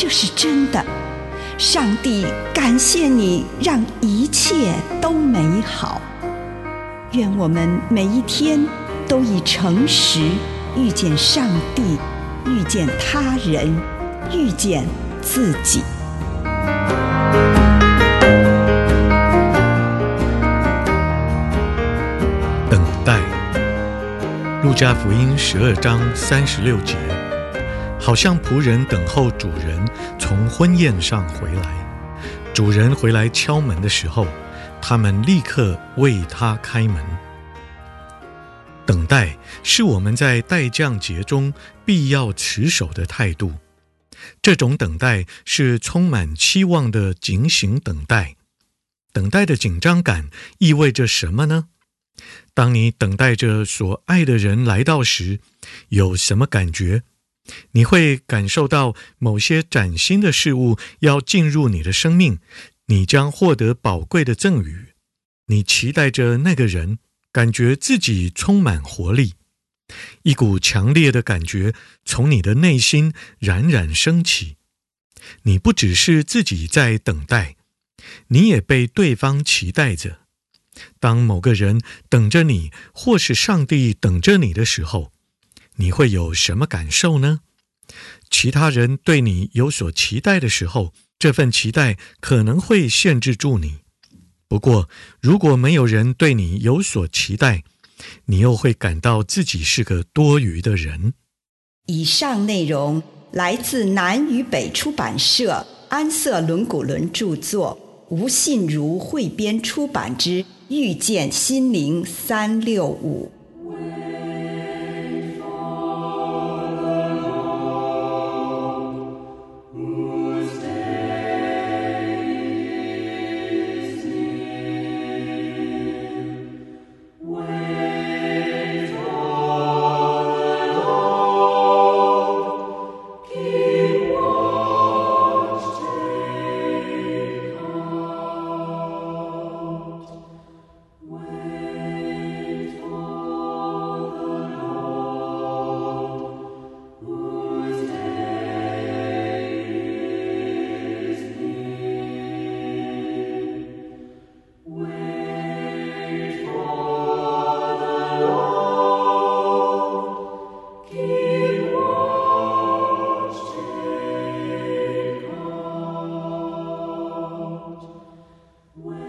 这是真的，上帝感谢你，让一切都美好。愿我们每一天都以诚实遇见上帝，遇见他人，遇见自己。等待，路加福音十二章三十六节。好像仆人等候主人从婚宴上回来，主人回来敲门的时候，他们立刻为他开门。等待是我们在待降节中必要持守的态度。这种等待是充满期望的警醒等待。等待的紧张感意味着什么呢？当你等待着所爱的人来到时，有什么感觉？你会感受到某些崭新的事物要进入你的生命，你将获得宝贵的赠与。你期待着那个人，感觉自己充满活力，一股强烈的感觉从你的内心冉冉升起。你不只是自己在等待，你也被对方期待着。当某个人等着你，或是上帝等着你的时候，你会有什么感受呢？其他人对你有所期待的时候，这份期待可能会限制住你。不过，如果没有人对你有所期待，你又会感到自己是个多余的人。以上内容来自南与北出版社安瑟伦古伦著作，吴信如汇编出版之《遇见心灵三六五》。Well,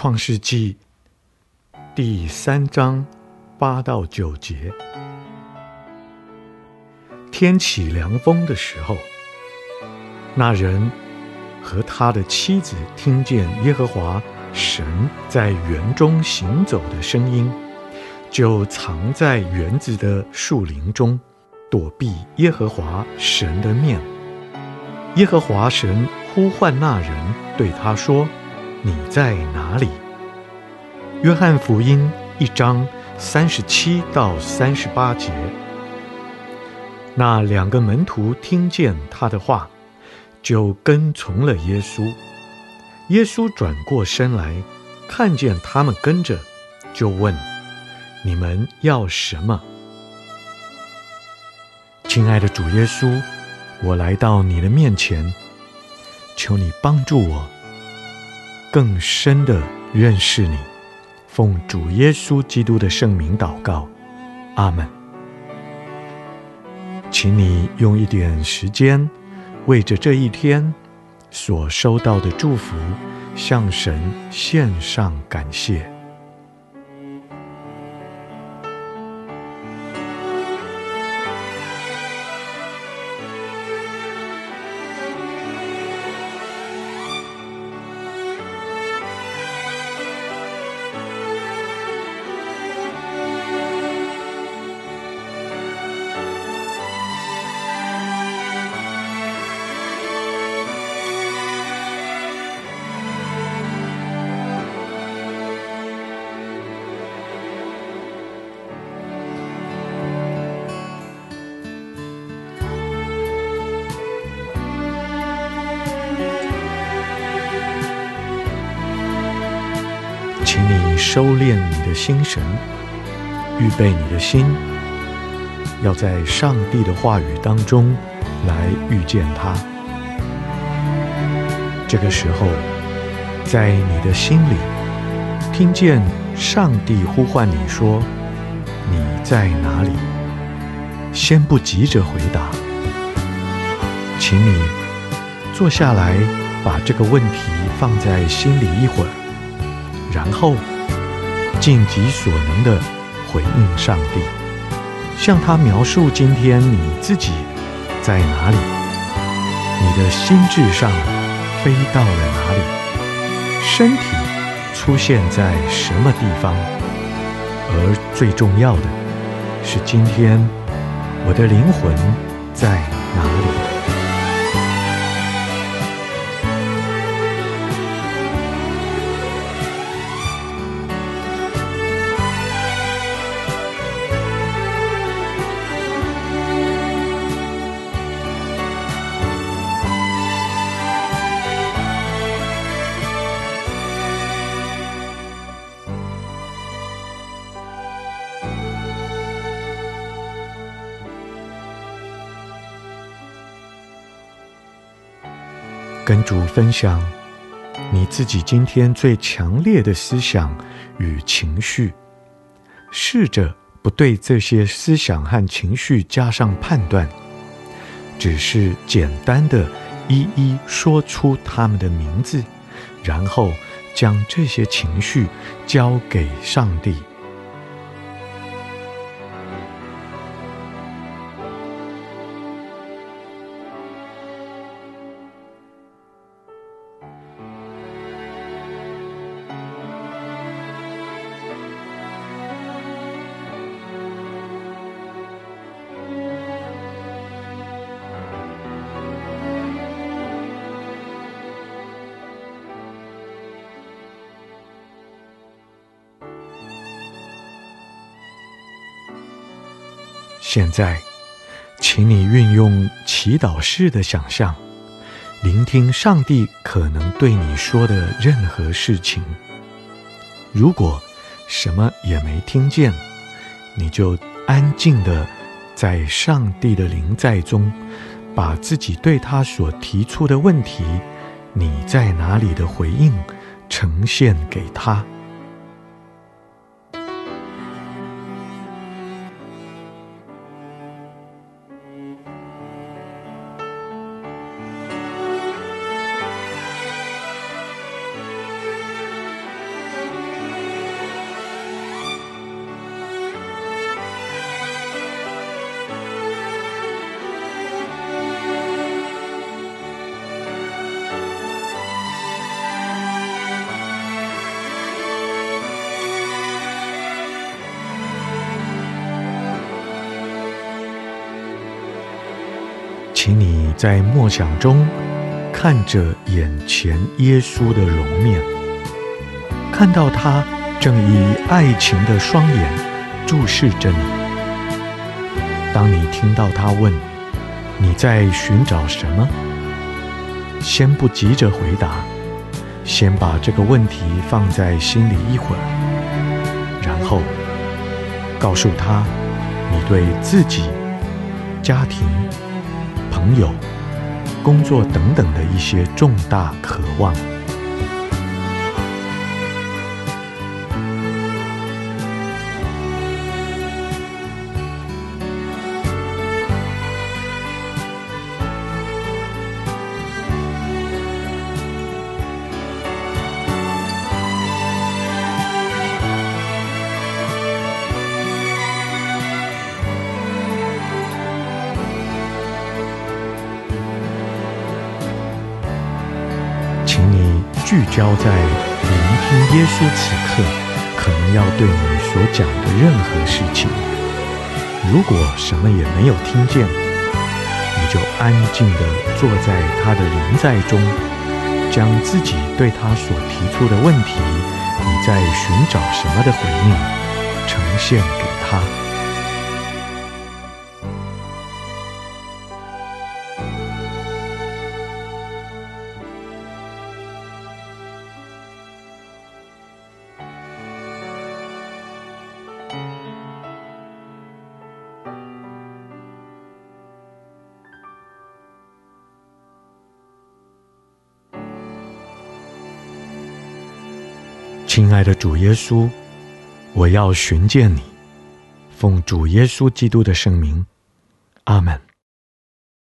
创世纪第三章八到九节。天起凉风的时候，那人和他的妻子听见耶和华神在园中行走的声音，就藏在园子的树林中，躲避耶和华神的面。耶和华神呼唤那人，对他说：“你在哪里？”约翰福音一章三十七到三十八节。那两个门徒听见他的话，就跟从了耶稣。耶稣转过身来，看见他们跟着，就问：“你们要什么？”亲爱的主耶稣，我来到你的面前，求你帮助我更深的认识你。奉主耶稣基督的圣名祷告，阿门。请你用一点时间，为着这一天所收到的祝福，向神献上感谢。请你收敛你的心神，预备你的心，要在上帝的话语当中来遇见他。这个时候，在你的心里听见上帝呼唤你说：“你在哪里？”先不急着回答，请你坐下来，把这个问题放在心里一会儿。然后，尽己所能地回应上帝，向他描述今天你自己在哪里，你的心智上飞到了哪里，身体出现在什么地方，而最重要的是，今天我的灵魂在跟主分享你自己今天最强烈的思想与情绪，试着不对这些思想和情绪加上判断，只是简单的一一说出他们的名字，然后将这些情绪交给上帝。现在，请你运用祈祷式的想象，聆听上帝可能对你说的任何事情。如果什么也没听见，你就安静地在上帝的临在中，把自己对他所提出的问题“你在哪里”的回应呈现给他。在默想中看着眼前耶稣的容面，看到他正以爱情的双眼注视着你。当你听到他问你在寻找什么，先不急着回答，先把这个问题放在心里一会儿，然后告诉他你对自己、家庭、朋友、工作等等的一些重大渴望。聚焦在聆听耶稣此刻可能要对你所讲的任何事情。如果什么也没有听见，你就安静地坐在他的临在中，将自己对他所提出的问题，你在寻找什么的回应，呈现给他。亲爱的主耶稣，我要寻见你，奉主耶稣基督的圣名，阿门。